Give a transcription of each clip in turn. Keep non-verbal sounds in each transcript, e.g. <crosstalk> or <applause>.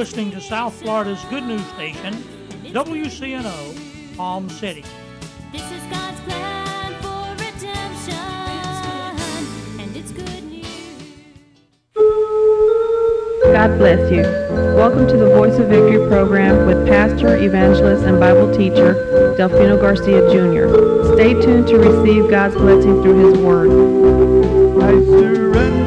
listening to South Florida's good news station, WCNO, Palm City. This is God's plan for redemption, and it's good news. God bless you. Welcome to the Voice of Victory program with pastor, evangelist, and Bible teacher Delfino Garcia Jr. Stay tuned to receive God's blessing through His Word. I surrender,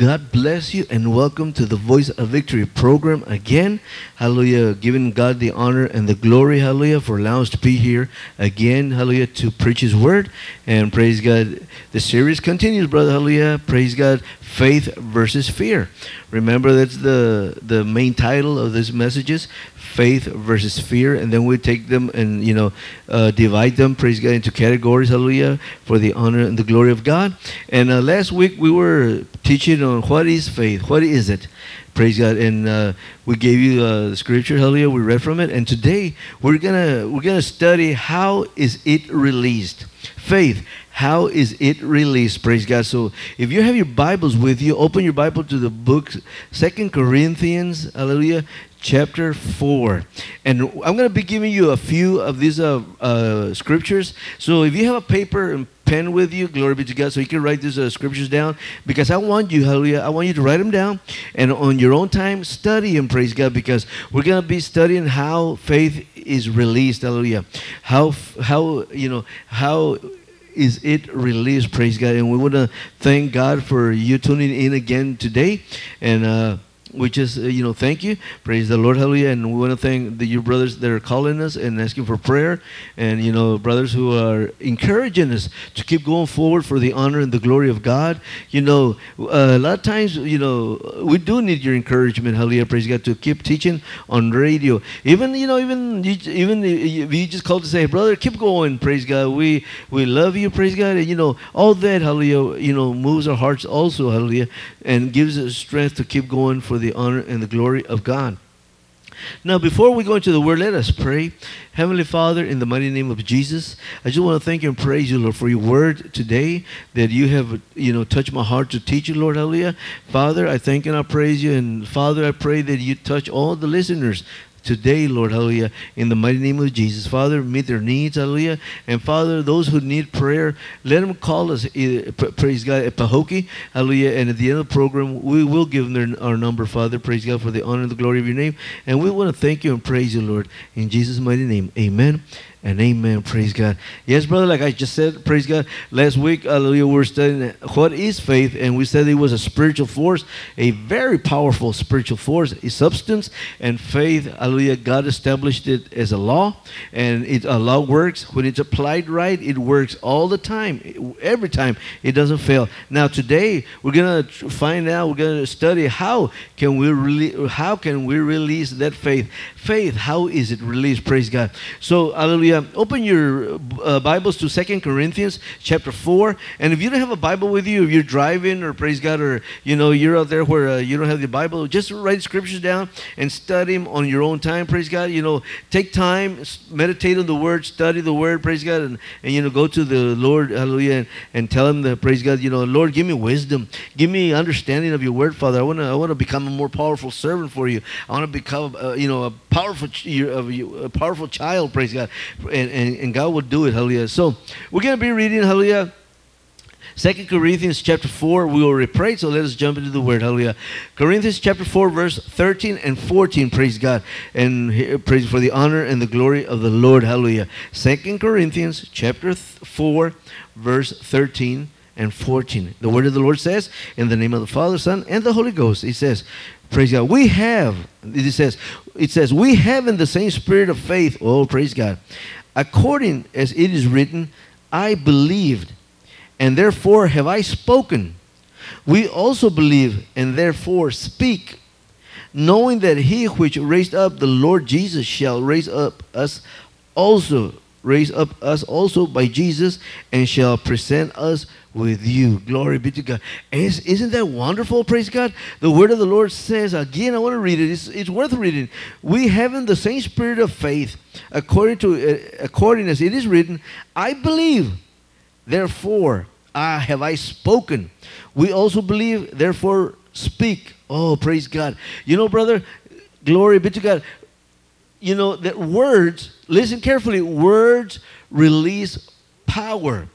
God bless you and welcome to the Voice of Victory program again. Hallelujah. Giving God the honor and the glory, hallelujah, for allowing us to be here again, hallelujah, to preach His word. And praise God. The series continues, brother, hallelujah. Praise God. Faith versus fear. Remember, that's the, the main title of this messages faith versus fear. And then we take them and, you know, uh, divide them, praise God, into categories, hallelujah, for the honor and the glory of God. And uh, last week we were teaching on what is faith, what is it. Praise God, and uh, we gave you uh, the scripture. Hallelujah! We read from it, and today we're gonna we're gonna study how is it released. Faith, how is it released? Praise God. So, if you have your Bibles with you, open your Bible to the book Second Corinthians. Hallelujah, chapter 4 and i'm going to be giving you a few of these uh, uh, scriptures. So if you have a paper and pen with you glory be to god so you can write these uh, scriptures down because i want you hallelujah i want you to write them down and on your own time study and praise god because we're going to be studying how faith is released hallelujah. How how you know how is it released praise god. And we want to thank god for you tuning in again today. And uh we just uh, you know thank you. Praise the lord hallelujah. And we want to thank the you brothers that are calling us and asking for prayer. And you know brothers who are encouraging us to keep going forward for the honor and the glory of god. You know uh, a lot of times you know we do need your encouragement hallelujah. Praise god to keep teaching on radio. Even you know even you, even if you just call to say brother keep going praise god. We we love you praise god. And you know all that hallelujah you know moves our hearts also hallelujah and gives us strength to keep going for the honor and the glory of God. Now, before we go into the word, let us pray. Heavenly Father, in the mighty name of Jesus, I just want to thank you and praise you, Lord, for your word today that you have, you know, touched my heart to teach you, Lord, hallelujah. Father, I thank and I praise you. And Father, I pray that you touch all the listeners today, Lord, hallelujah, in the mighty name of Jesus. Father, meet their needs, hallelujah. And Father, those who need prayer, let them call us, eh, praise God, at Pahokee, hallelujah. And at the end of the program, we will give them their, our number, Father, praise God, for the honor and the glory of your name. And we want to thank you and praise you, Lord, in Jesus' mighty name. Amen and amen. Praise God. Yes, brother, like I just said, praise God. Last week, hallelujah, we were studying what is faith, and we said it was a spiritual force, a very powerful spiritual force, a substance, and faith, hallelujah, God established it as a law, and it a law works. When it's applied right, it works all the time, every time. It doesn't fail. Now, today, we're going to find out, we're going to study how can we really, how can we release that faith? Faith, how is it released? Praise God. So, hallelujah. Hallelujah, open your uh, Bibles to Second Corinthians chapter 4. And if you don't have a Bible with you, if you're driving or praise God, or you know, you're out there where uh, you don't have the Bible, just write scriptures down and study them on your own time, praise God. You know, take time, meditate on the word, study the word, praise God, and, and you know, go to the Lord, hallelujah, and, and tell him that praise God, you know, Lord, give me wisdom, give me understanding of your word, Father. I want to I want to become a more powerful servant for you. I want to become, uh, you know, a powerful, ch- of you- a powerful child, praise God, and, and, and God will do it, hallelujah. So we're gonna be reading, hallelujah. Second Corinthians chapter 4, we already prayed, so let us jump into the word. Hallelujah. Corinthians chapter 4, verse 13 and 14, praise God. And praise for the honor and the glory of the Lord. Hallelujah. Second Corinthians chapter 4, verse 13 and 14. The word of the Lord says, in the name of the Father, Son, and the Holy Ghost, He says, Praise God. We have, it says, it says, we have in the same spirit of faith. Oh, praise God. According as it is written, I believed and therefore have I spoken. We also believe, and therefore speak, knowing that he which raised up the Lord Jesus shall raise up us also, raise up us also by Jesus, and shall present us with you. Glory be to God. Is, isn't that wonderful? Praise God. The word of the Lord says, again, I want to read it. It's, it's worth reading. We having the same spirit of faith, according to uh, according as it is written, I believe Therefore, I have I spoken. We also believe, therefore speak. Oh, praise God. You know, brother, glory be to God. You know that words, listen carefully, words release power.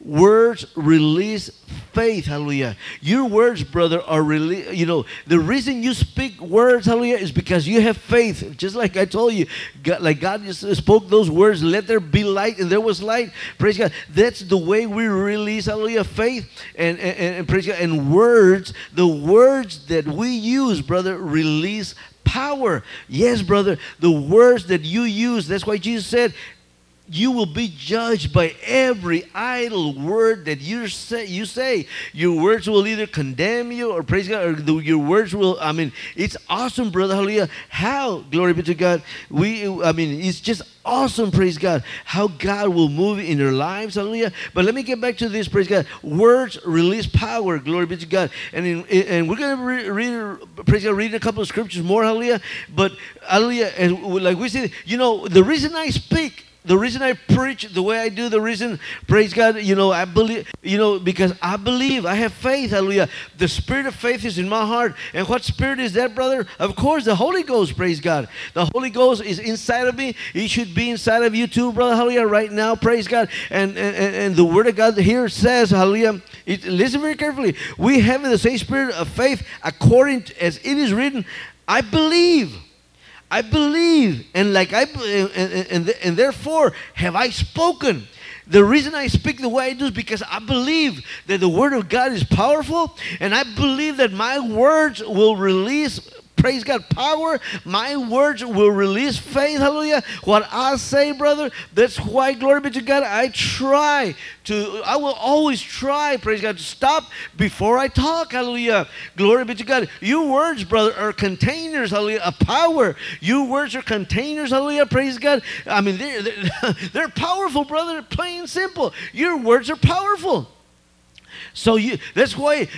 Words release faith, hallelujah. Your words, brother, are really, you know, the reason you speak words, hallelujah, is because you have faith. Just like I told you, God, like God just spoke those words, let there be light, and there was light. Praise God. That's the way we release, hallelujah, faith and, and, and praise God. And words, the words that we use, brother, release power. Yes, brother, the words that you use, that's why Jesus said, you will be judged by every idle word that you say. You say your words will either condemn you or praise God, or the, your words will. I mean, it's awesome, brother. Hallelujah! How glory be to God. We, I mean, it's just awesome. Praise God. How God will move in your lives. Hallelujah! But let me get back to this. Praise God. Words release power. Glory be to God. And in, and we're gonna re- read, praise God, read a couple the reason I preach the way I do, the reason, praise God, you know, I believe, you know, because I believe, I have faith, hallelujah. The spirit of faith is in my heart. And what spirit is that, brother? Of course, the Holy Ghost, praise God. The Holy Ghost is inside of me. He should be inside of you too, brother, hallelujah, right now, praise God. And and, and, and the word of God here says, hallelujah, it, listen very carefully. We have the same spirit of faith according to, as it is written, I believe. I believe, and like I, and, and, and, therefore have I spoken. The reason I speak the way I do is because I believe that the word of God is powerful, and I believe that my words will release. Praise God, power. My words will release faith. Hallelujah. What I say, brother, that's why, glory be to God, I try to, I will always try, praise God, to stop before I talk. Hallelujah. Glory be to God. Your words, brother, are containers, hallelujah, of power. Your words are containers, hallelujah, praise God. I mean, they're, they're, <laughs> they're powerful, brother, plain simple. Your words are powerful. So you, that's why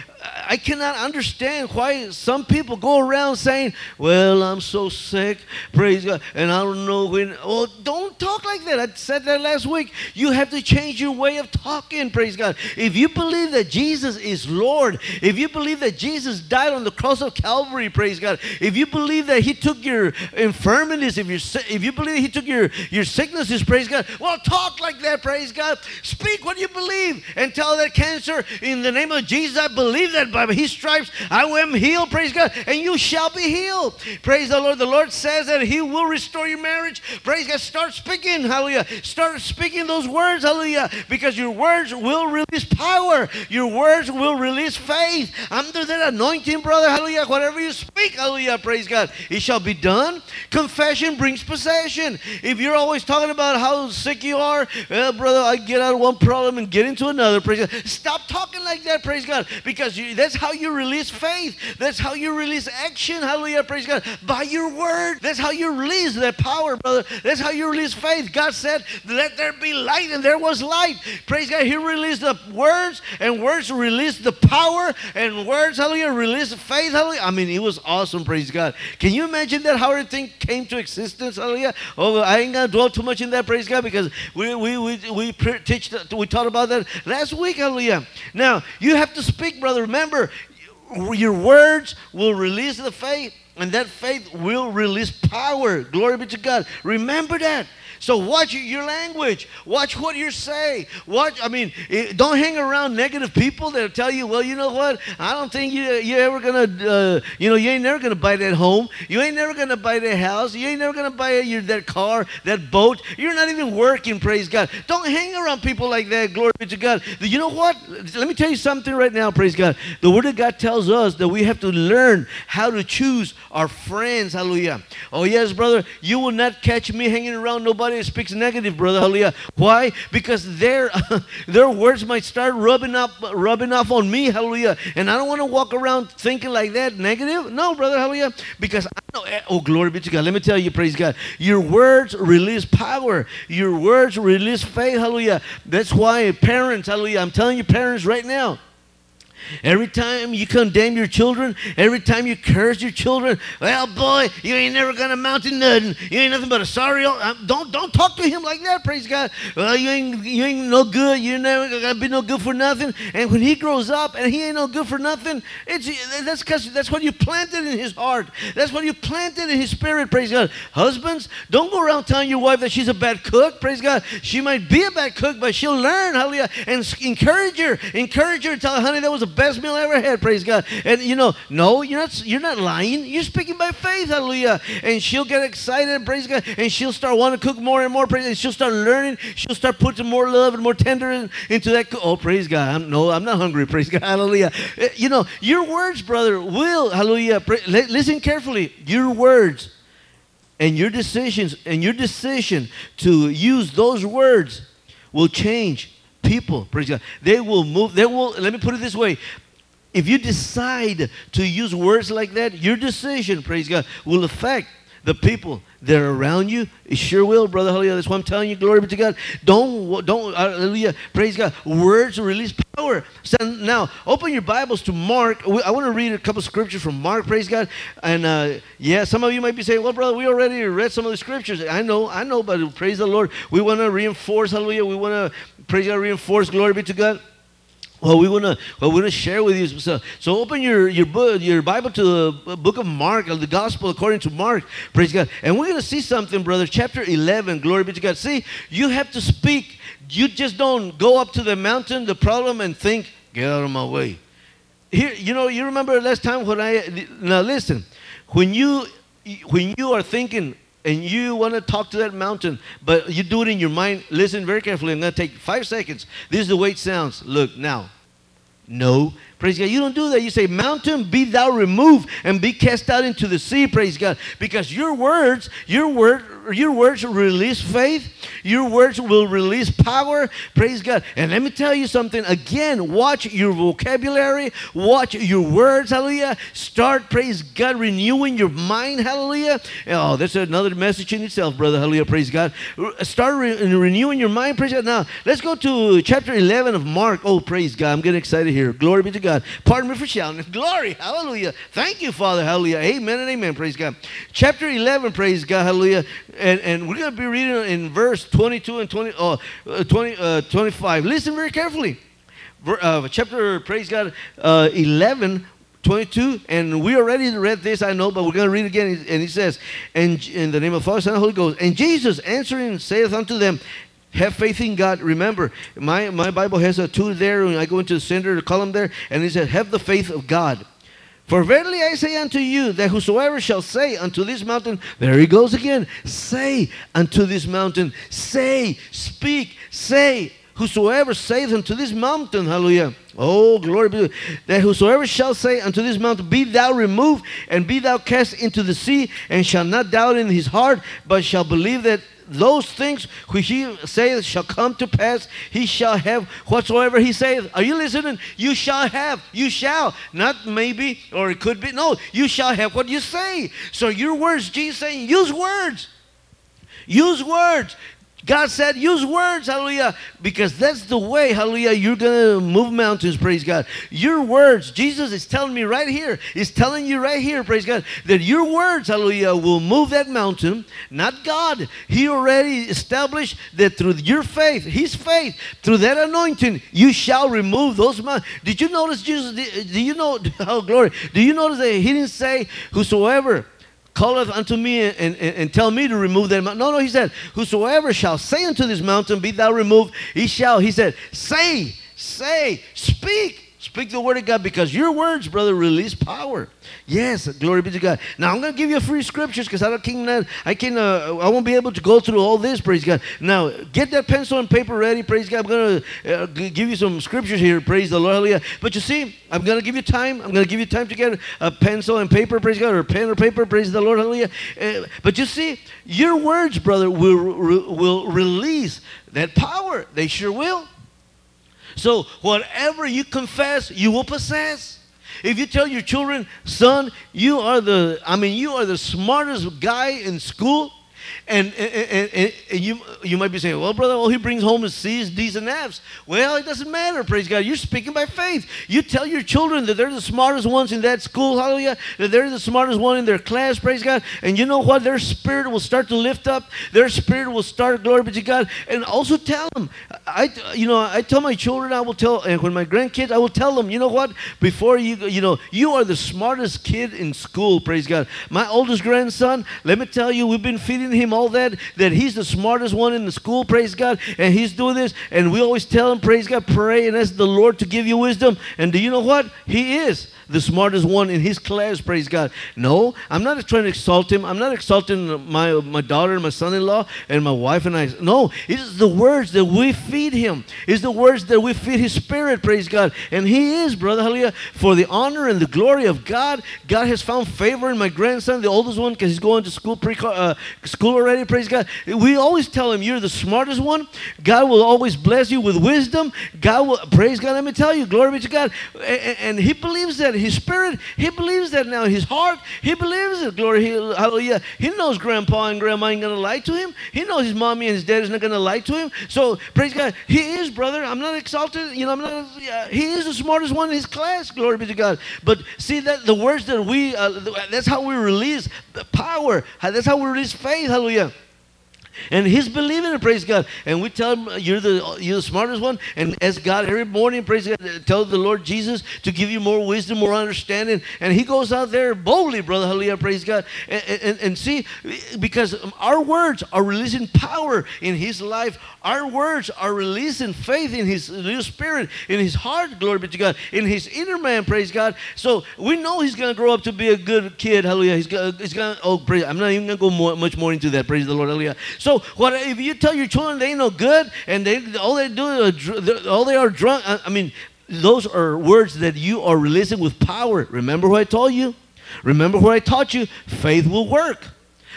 I cannot understand why some people go around saying, "Well, I'm so sick, praise God, and I don't know when." Well, don't talk like that. I said that last week. You have to change your way of talking, praise God. If you believe that Jesus is Lord, if you believe that Jesus died on the cross of Calvary, praise God. If you believe that He took your infirmities, if you if you believe He took your your sicknesses, praise God. Well, talk like that, praise God. Speak what you believe, and tell that cancer in the name of Jesus. I believe that by His stripes I am healed, praise God, and you shall be healed. Praise the Lord. The Lord says that He will restore your marriage. Praise God. Start speaking, hallelujah. Start speaking those words, hallelujah, because your words will release power. Your words will release faith. Under that anointing, brother, hallelujah. Whatever you speak, hallelujah, praise God, it shall be done. Confession brings possession. If you're always talking about how sick you are, well, brother, I get out of one problem and get into another, praise God. Stop talking talking like that, praise God, because you, that's how you release faith. That's how you release action, hallelujah, praise God, by your word. That's how you release that power, brother. That's how you release faith. God said, let there be light, and there was light. Praise God. He released the words, and words released the power, and words, hallelujah, released faith, hallelujah. I mean, it was awesome, praise God. Can you imagine that, how everything came to existence, hallelujah? Oh, I ain't gonna dwell too much in that, praise God, because we we we we teach we taught about that last week, hallelujah. Now you have to speak, brother. Remember, your words will release the faith, and that faith will release power. Glory be to God. Remember that. So watch your language. Watch what you say. Watch. I mean, don't hang around negative people that will tell you, well, you know what? I don't think you you ever gonna, uh, you know, you ain't never gonna buy that home. You ain't never gonna buy that house. You ain't never gonna buy your that car, that boat. You're not even working. Praise God. Don't hang around people like that. Glory to God. You know what? Let me tell you something right now. Praise God. The Word of God tells us that we have to learn how to choose our friends. Hallelujah. Oh yes, brother. You will not catch me hanging around nobody that speaks negative, brother. Hallelujah. Why? Because their <laughs> their words might start rubbing up rubbing off on me. Hallelujah. And I don't want to walk around thinking like that negative. No, brother. Hallelujah. Because I know. Eh, oh, glory be to God. Let me tell you, praise God. Your words release power. Your words release faith. Hallelujah. That's why parents. Hallelujah. I'm telling you, parents, right now. Every time you condemn your children, every time you curse your children, well, boy, you ain't never gonna amount to nothing. You ain't nothing but a sorry. old-" Uh, Don't don't talk to him like that. Praise God. Well, you ain't you ain't no good. You're never gonna be no good for nothing. And when he grows up and he ain't no good for nothing, it's that's because that's what you planted in his heart. That's what you planted in his spirit. Praise God. Husbands, don't go around telling your wife that she's a bad cook. Praise God. She might be a bad cook, but she'll learn. Hallelujah. And encourage her. Encourage her. Tell her, honey, that was the best meal I ever had. Praise God. And you know, no, you're not. You're not lying. You're speaking by faith. Hallelujah. And she'll get excited. Praise God. And she'll start wanting to cook more and more. Praise. God. And she'll start learning. She'll start putting more love and more tender in- into that. co- Oh, praise God. I'm, no, I'm not hungry. Praise God. <laughs> Hallelujah. Uh, You know, your words, brother, will. Hallelujah. Listen carefully. Your words and your decisions and your decision to use those words will change people praise god. They will move they will let me put it this way. If you decide to use words like that your decision praise god will affect the people that are around you it sure will brother hallelujah that's why i'm telling you glory be to god. Don't don't hallelujah praise god. Words release power. So now open your bibles to mark. I want to read a couple scriptures from mark praise god. And uh, yeah some of you might be saying well brother we already read some of the scriptures. I know i know but praise the lord. We want to reinforce hallelujah. We want to praise god reinforce glory be to god well, we want to well, we want to share with you. So, so open your your book, your Bible to the book of Mark, the Gospel according to Mark. Praise God. And we're going to see something, brother. Chapter eleven. Glory be to God. See, you have to speak. You just don't go up to the mountain, the problem, and think, "Get out of my way." Here, you know, you remember last time when I now listen, when you when you are thinking and you want to talk to that mountain, but you do it in your mind, listen very carefully. I'm going to take five seconds. This is the way it sounds. Look now. No. Praise God. You don't do that. You say, Mountain, be thou removed and be cast out into the sea. Praise God. Because your words, your word, your words release faith. Your words will release power. Praise God. And let me tell you something. Again, watch your vocabulary. Watch your words. Hallelujah. Start, praise God, renewing your mind. Hallelujah. Oh, that's another message in itself, brother. Hallelujah. Praise God. Start re- renewing your mind. Praise God. Now, let's go to chapter 11 of Mark. Oh, praise God. I'm getting excited here. Glory be to God. Pardon me for shouting. <laughs> Glory. Hallelujah. Thank you, Father. Hallelujah. Amen and amen. Praise God. Chapter 11. Praise God. Hallelujah. And, and we're going to be reading in verse 22 and 20, uh, uh, 20 uh, 25. Listen very carefully. Uh, chapter, praise God, uh, 11, 22. And we already read this, I know, but we're going to read again. And he says, and in the name of the Father, Son, and Holy Ghost. And Jesus answering saith unto them, have faith in God. Remember, my, my Bible has a two there, and I go into the center, column there, and it says, Have the faith of God. For verily I say unto you, that whosoever shall say unto this mountain, there he goes again, say unto this mountain, say, speak, say, whosoever saith unto this mountain, hallelujah. Oh, glory be that whosoever shall say unto this mountain, Be thou removed, and be thou cast into the sea, and shall not doubt in his heart, but shall believe that those things which he saith shall come to pass, he shall have whatsoever he saith. Are you listening? You shall have. You shall. Not maybe or it could be. No, you shall have what you say. So your words, Jesus saying, use words. Use words. God said, use words, hallelujah, because that's the way, hallelujah, you're going to move mountains, praise God. Your words, Jesus is telling me right here, is telling you right here, praise God, that your words, hallelujah, will move that mountain, not God. He already established that through your faith, His faith, through that anointing, you shall remove those mountains. Did you notice, Jesus, do you know, <laughs> oh, glory, do you notice that He didn't say, whosoever calleth unto me and, and, and tell me to remove that mountain. No, no, he said, Whosoever shall say unto this mountain, Be thou removed, he shall. He said, Say, say, speak. Speak the word of God because your words, brother, release power. Yes, glory be to God. Now I'm going to give you a free scriptures because I don't can I can uh, I won't be able to go through all this. Praise God. Now get that pencil and paper ready. Praise God. I'm going to uh, give you some scriptures here. Praise the Lord. Hallelujah. But you see, I'm going to give you time. I'm going to give you time to get a pencil and paper. Praise God, or pen or paper. Praise the Lord. Hallelujah. Uh, but you see, your words, brother, will will release that power. They sure will. So whatever you confess, you will possess. If you tell your children, son, you are the, I mean, you are the smartest guy in school, and, and, and, and- you, you might be saying, well, brother, all he brings home is C's, D's, and F's. Well, it doesn't matter, praise God. You're speaking by faith. You tell your children that they're the smartest ones in that school, hallelujah, that they're the smartest one in their class, praise God. And you know what? Their spirit will start to lift up. Their spirit will start, glory be to God. And also tell them, I, you know, I tell my children, I will tell, and when my grandkids, I will tell them, you know what? Before you, you know, you are the smartest kid in school, praise God. My oldest grandson, let me tell you, we've been feeding him all that, that he's the smartest one in the school, praise God, and he's doing this, and we always tell him, praise God, pray and ask the Lord to give you wisdom. And do you know what? He is the smartest one in his class, praise God. No, I'm not trying to exalt him. I'm not exalting my, my daughter, and my son-in-law, and my wife and I. No, it's the words that we feed him. It's the words that we feed his spirit, praise God. And he is, brother, hallelujah, for the honor and the glory of God. God has found favor in my grandson, the oldest one, because he's going to school, pre uh, school already, praise God. We always tell him, you're the smartest one. God will always bless you with wisdom. God will, praise God, let me tell you, glory be to God. And, and he believes that. His spirit, he believes that now. His heart, he believes it. Glory, hallelujah. He knows grandpa and grandma ain't going to lie to him. He knows his mommy and his dad is not going to lie to him. So, praise God. He is, brother. I'm not exalted. You know, I'm not, uh, he is the smartest one in his class. Glory be to God. But see that the words that we, uh, that's how we release the power. That's how we release faith. Hallelujah. And he's believing it, praise God. And we tell him, you're the, you're the smartest one. And ask God every morning, praise God, tell the Lord Jesus to give you more wisdom, more understanding. And he goes out there boldly, brother, hallelujah, praise God. And, and, and see, because our words are releasing power in his life. Our words are releasing faith in his new spirit, in his heart, glory be to God, in his inner man, praise God. So we know he's going to grow up to be a good kid, hallelujah. He's going to, oh, praise, I'm not even going to go more, much more into that, praise the Lord, hallelujah. So what if you tell your children they ain't no good and they all they do is all they are drunk? I I mean, those are words that you are releasing with power. Remember what I told you? Remember what I taught you? Faith will work.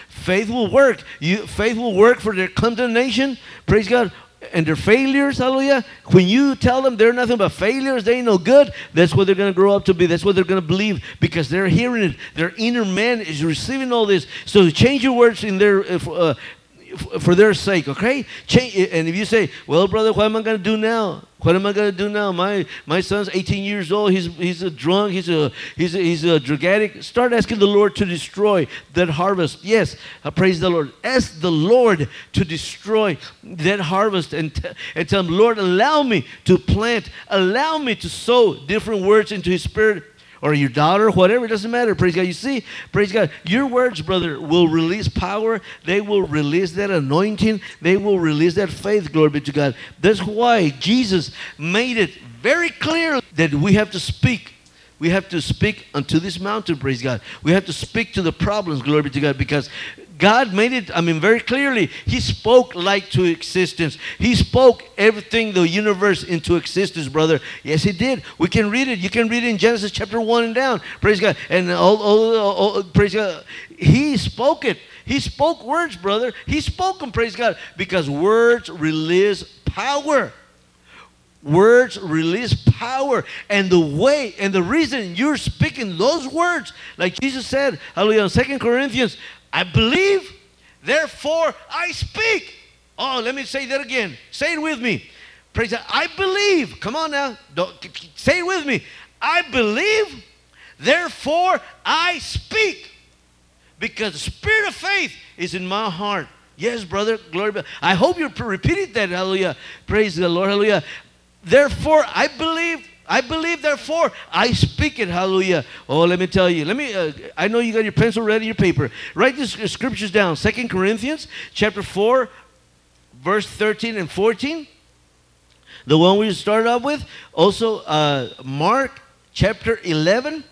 Faith will work. You, faith will work for their condemnation. Praise God. And their failures, hallelujah. When you tell them they're nothing but failures, they ain't no good, that's what they're going to grow up to be. That's what they're going to believe because they're hearing it. Their inner man is receiving all this. So change your words in their, uh, uh, for their sake, okay? Change, and if you say, well, brother, what am I going to do now? What am I going to do now? My my son's 18 years old. He's he's a drunk. He's a he's a, he's a drug addict. Start asking the Lord to destroy that harvest. Yes, I praise the Lord. Ask the Lord to destroy that harvest and t- and tell him, Lord, allow me to plant. Allow me to sow different words into His spirit or your daughter, whatever, it doesn't matter. Praise God. You see, praise God. Your words, brother, will release power. They will release that anointing. They will release that faith. Glory be to God. That's why Jesus made it very clear that we have to speak. We have to speak unto this mountain, praise God. We have to speak to the problems, glory be to God, because God made it, I mean, very clearly. He spoke light to existence. He spoke everything, the universe, into existence, brother. Yes, He did. We can read it. You can read it in Genesis chapter 1 and down. Praise God. And all, all, all, all- praise God. He spoke it. He spoke words, brother. He spoke them, praise God, because words release power. Words release power. And the way and the reason you're speaking those words, like Jesus said, hallelujah, in 2 Corinthians, I believe, therefore I speak. Oh, let me say that again. Say it with me. Praise God. I believe. Come on now. Don't, say it with me. I believe, therefore I speak because the spirit of faith is in my heart. Yes, brother, glory be. I hope you repeated that. Hallelujah. Praise the Lord. Hallelujah. Therefore, I believe. I believe. Therefore, I speak it. Hallelujah. Oh, let me tell you. Let me. Uh, I know you got your pencil ready, your paper. Write these scriptures down. Second Corinthians, chapter four, verse thirteen and fourteen. The one we started off with. Also, uh, Mark chapter eleven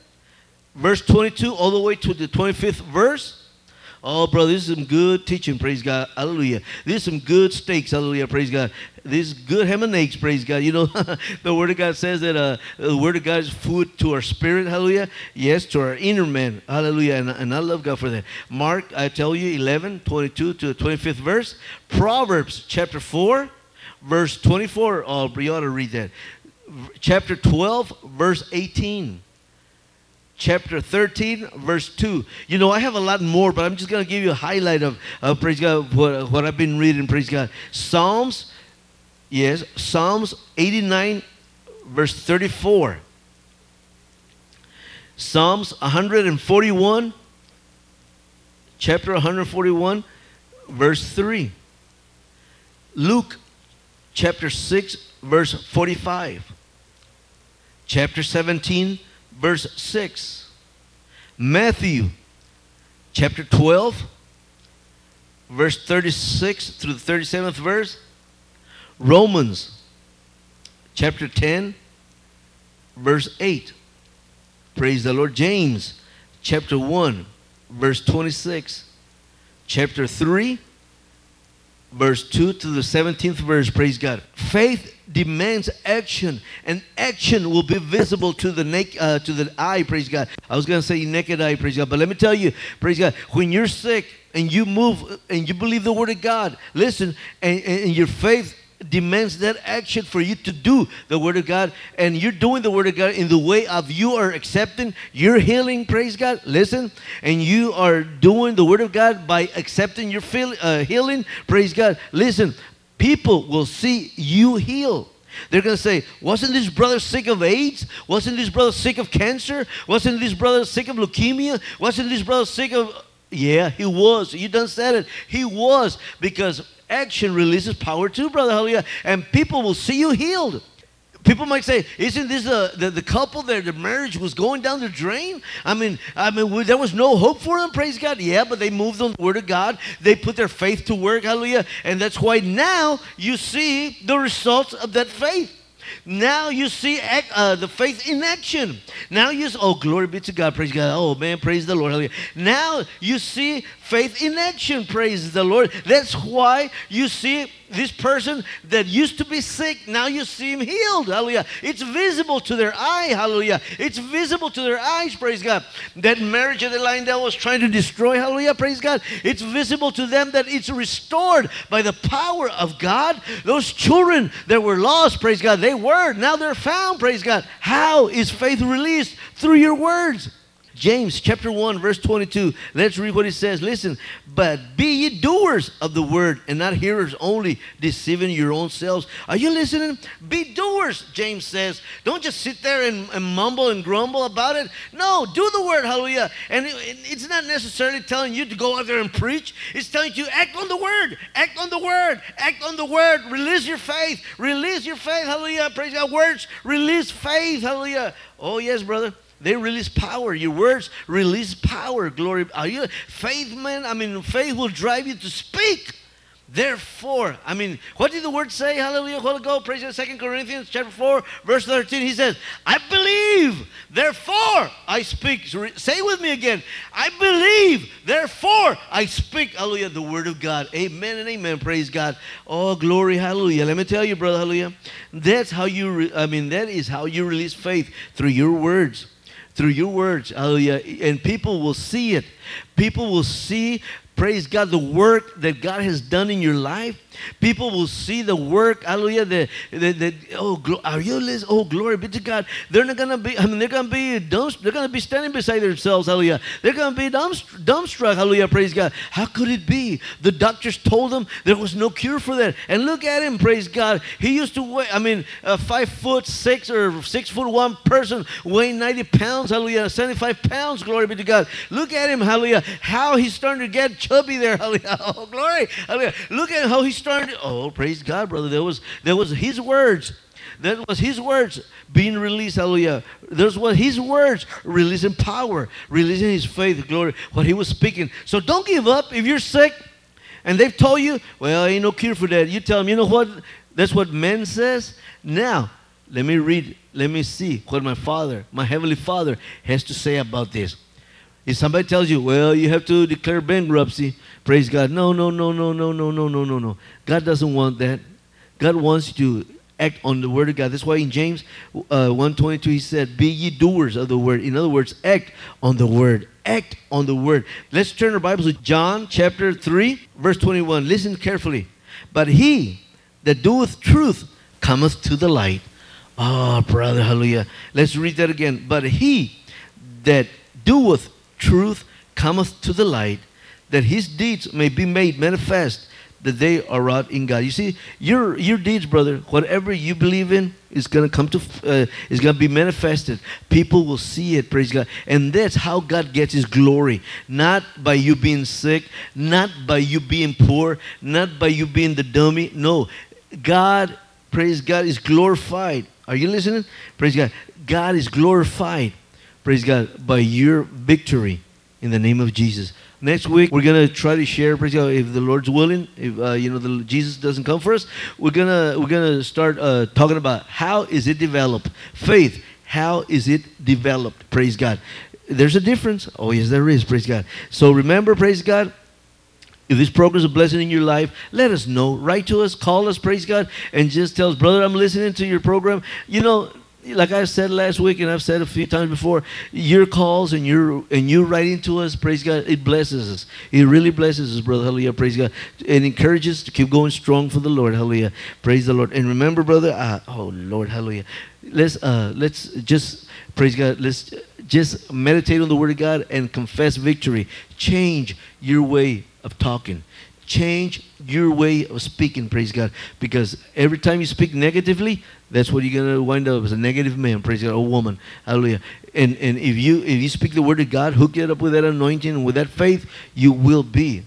verse 22 all the way to the 25th verse. Oh, brother, this is some good teaching, praise God. Hallelujah. This is some good steaks, hallelujah, praise God. This is good ham and eggs, praise God. You know, <laughs> the Word of God says that uh, the Word of God is food to our spirit, hallelujah. Yes, to our inner man, hallelujah. And, and I love God for that. Mark, I tell you, 11, 22 to the 25th verse. Proverbs chapter 4, verse 24. Oh, you ought to read that. Chapter 12, verse 18 chapter 13, verse 2. You know, I have a lot more, but I'm just going to give you a highlight of, praise God, what, what I've been reading, praise God. Psalms, yes, Psalms 89, verse 34. Psalms 141, chapter 141, verse 3. Luke, chapter 6, verse 45. Chapter 17, verse 6. Matthew chapter 12, verse 36 through the 37th verse. Romans chapter 10, verse 8. Praise the Lord. James chapter 1, verse 26. Chapter 3, verse 2 to the 17th verse. Praise God. Faith demands action, and action will be visible to the neck, uh, to the eye. Praise God. I was going to say naked eye. Praise God, but let me tell you, praise God. When you're sick and you move and you believe the word of God, listen, and, and your faith demands that action for you to do the word of God and you're doing the word of God in the way of you are accepting your healing praise God listen and you are doing the word of God by accepting your feel, uh, healing praise God listen people will see you heal they're going to say, Wasn't this brother sick of AIDS? Wasn't this brother sick of cancer? Wasn't this brother sick of leukemia? Wasn't this brother sick of. Yeah, he was. You done said it. He was because action releases power too, brother. Hallelujah. And people will see you healed. People might say, "Isn't this uh, the the couple that the marriage was going down the drain?" I mean, I mean, there was no hope for them. Praise God. Yeah, but they moved on the word of God. They put their faith to work. Hallelujah. And that's why now you see the results of that faith. Now you see ac- uh, the faith in action. Now you s- oh glory be to God, praise God. Oh man, praise the Lord. Hallelujah. Now you see faith in action. Praise the Lord. That's why you see this person that used to be sick. Now you see him healed. Hallelujah. It's visible to their eye. Hallelujah. It's visible to their eyes. Praise God. That marriage of the line that was trying to destroy. Hallelujah. Praise God. It's visible to them that it's restored by the power of God. Those children that were lost. Praise God. They were. Now they're found. Praise God. How is faith released? Through your words. James chapter 1, verse 22. Let's read what it says. Listen, but be ye doers of the word and not hearers only, deceiving your own selves. Are you listening? Be doers, James says. Don't just sit there and, and mumble and grumble about it. No, do the word, hallelujah. And it- it's not necessarily telling you to go out there and preach, it's telling you act on the word, act on the word, act on the word, release your faith, release your faith, hallelujah. Praise God. Words release faith, hallelujah. Oh, yes, brother. They release power. Your words release power. Glory. Are you faith, man? I mean, faith will drive you to speak. Therefore, I mean, what did the word say? Hallelujah. While ago, praise God, 2 Corinthians chapter 4, verse 13. He says, I believe, therefore I speak. Say with me again. I believe, therefore I speak. Hallelujah. The word of God. Amen and amen. Praise God. Oh, glory. Hallelujah. Let me tell you, brother. Hallelujah. That's how you, re- I mean, that is how you release faith through your words through your words. Hallelujah. And people will see it. People will see, praise God, the work that God has done in your life. People will see the work, hallelujah, that, the, that oh, are you listening? Oh, glory be to God. They're not going to be, I mean, they're going to be dumb, they're going to be standing beside themselves, hallelujah. They're going to be dumb, dumbstruck, hallelujah, praise God. How could it be? The doctors told them there was no cure for that. And look at him, praise God. He used to weigh, I mean, a five foot six or six foot one person weighing 90 pounds, hallelujah, 75 pounds, glory be to God. Look at him, hallelujah, how he's starting to get chubby there, hallelujah. <laughs> Oh, glory, hallelujah. Look at how he's starting to, oh, praise God, brother. There was, there was his words. That was his words being released, hallelujah. There's what his words releasing power, releasing his faith, glory, what he was speaking. So don't give up if you're sick and they've told you, well, ain't no cure for that. You tell them, you know what? That's what men says. Now, let me read, let me see what my father, my heavenly father, has to say about this. If somebody tells you, well, you have to declare bankruptcy, praise God. No, no, no, no, no, no, no, no, no, no. God doesn't want that. God wants you to act on the word of God. That's why in James uh, 122 he said, Be ye doers of the word. In other words, act on the word. Act on the word. Let's turn our Bibles to John chapter 3, verse 21. Listen carefully. But he that doeth truth cometh to the light. Oh, brother, hallelujah. Let's read that again. But he that doeth truth cometh to the light, that his deeds may be made manifest, that they are wrought in God. You see, your your deeds, brother, whatever you believe in, is going to come to, uh, is going to be manifested. People will see it. Praise God, and that's how God gets His glory. Not by you being sick, not by you being poor, not by you being the dummy. No, God, praise God, is glorified. Are you listening? Praise God. God is glorified praise God, by your victory in the name of Jesus. Next week we're gonna try to share, praise God, if the Lord's willing, if uh, you know the Jesus doesn't come for us, we're gonna we're gonna start uh, talking about how is it developed, faith. How is it developed? Praise God. There's a difference. Oh yes, there is. Praise God. So remember, praise God. If this program is a blessing in your life, let us know. Write to us, call us, praise God, and just tell us, brother, I'm listening to your program. You know, like I said last week, and I've said a few times before, your calls and your and you writing to us, praise God, it blesses us. It really blesses us, brother. Hallelujah. Praise God. It encourages us to keep going strong for the Lord. Hallelujah. Praise the Lord. And remember, brother, uh, oh Lord, hallelujah. Let's uh let's just praise God. Let's just meditate on the word of God and confess victory. Change your way of talking change your way of speaking, praise God. Because every time you speak negatively, that's what you're gonna wind up as a negative man, praise God, or woman. Hallelujah. And and if you if you speak the word of God, hook it up with that anointing and with that faith, you will be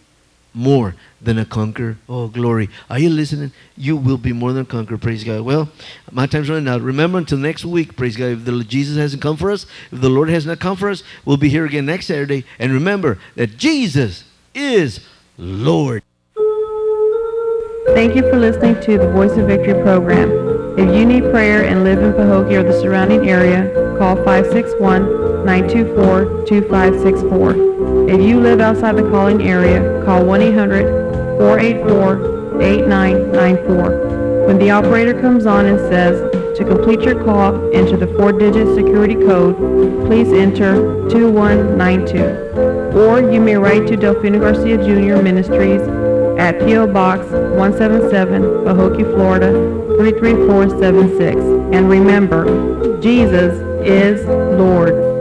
more than a conqueror. Oh, glory. Are you listening? You will be more than a conqueror. Praise God. Well, my time's running out. Remember, until next week, praise God, if the, Jesus hasn't come for us, if the Lord has not come for us, we'll be here again next Saturday. And remember that Jesus is Lord. Thank you for listening to the Voice of Victory program. If you need prayer and live in Pahokee or the surrounding area, call 561-924-2564. If you live outside the calling area, call 1-800-484-8994. When the operator comes on and says, to complete your call, enter the four-digit security code. Please enter 2192. Or you may write to Delfino Garcia Jr. Ministries at P.O. Box 177, Pahokee, Florida 33476. And remember, Jesus is Lord.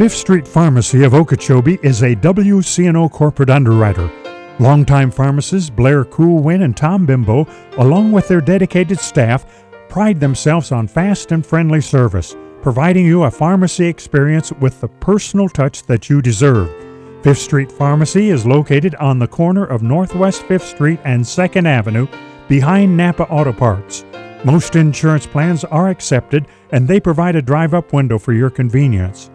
Fifth Street Pharmacy of Okeechobee is a WCNO corporate underwriter. Longtime pharmacists Blair Coolwin and Tom Bimbo, along with their dedicated staff, pride themselves on fast and friendly service, providing you a pharmacy experience with the personal touch that you deserve. Fifth Street Pharmacy is located on the corner of Northwest 5th Street and 2nd Avenue behind Napa Auto Parts. Most insurance plans are accepted and they provide a drive up window for your convenience.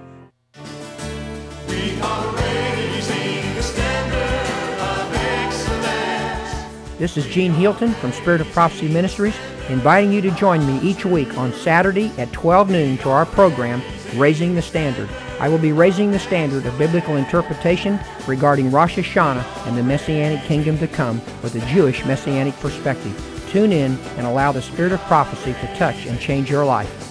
This is Gene Hilton from Spirit of Prophecy Ministries, inviting you to join me each week on Saturday at 12 noon to our program, Raising the Standard. I will be raising the standard of biblical interpretation regarding Rosh Hashanah and the Messianic kingdom to come with a Jewish Messianic perspective. Tune in and allow the Spirit of Prophecy to touch and change your life.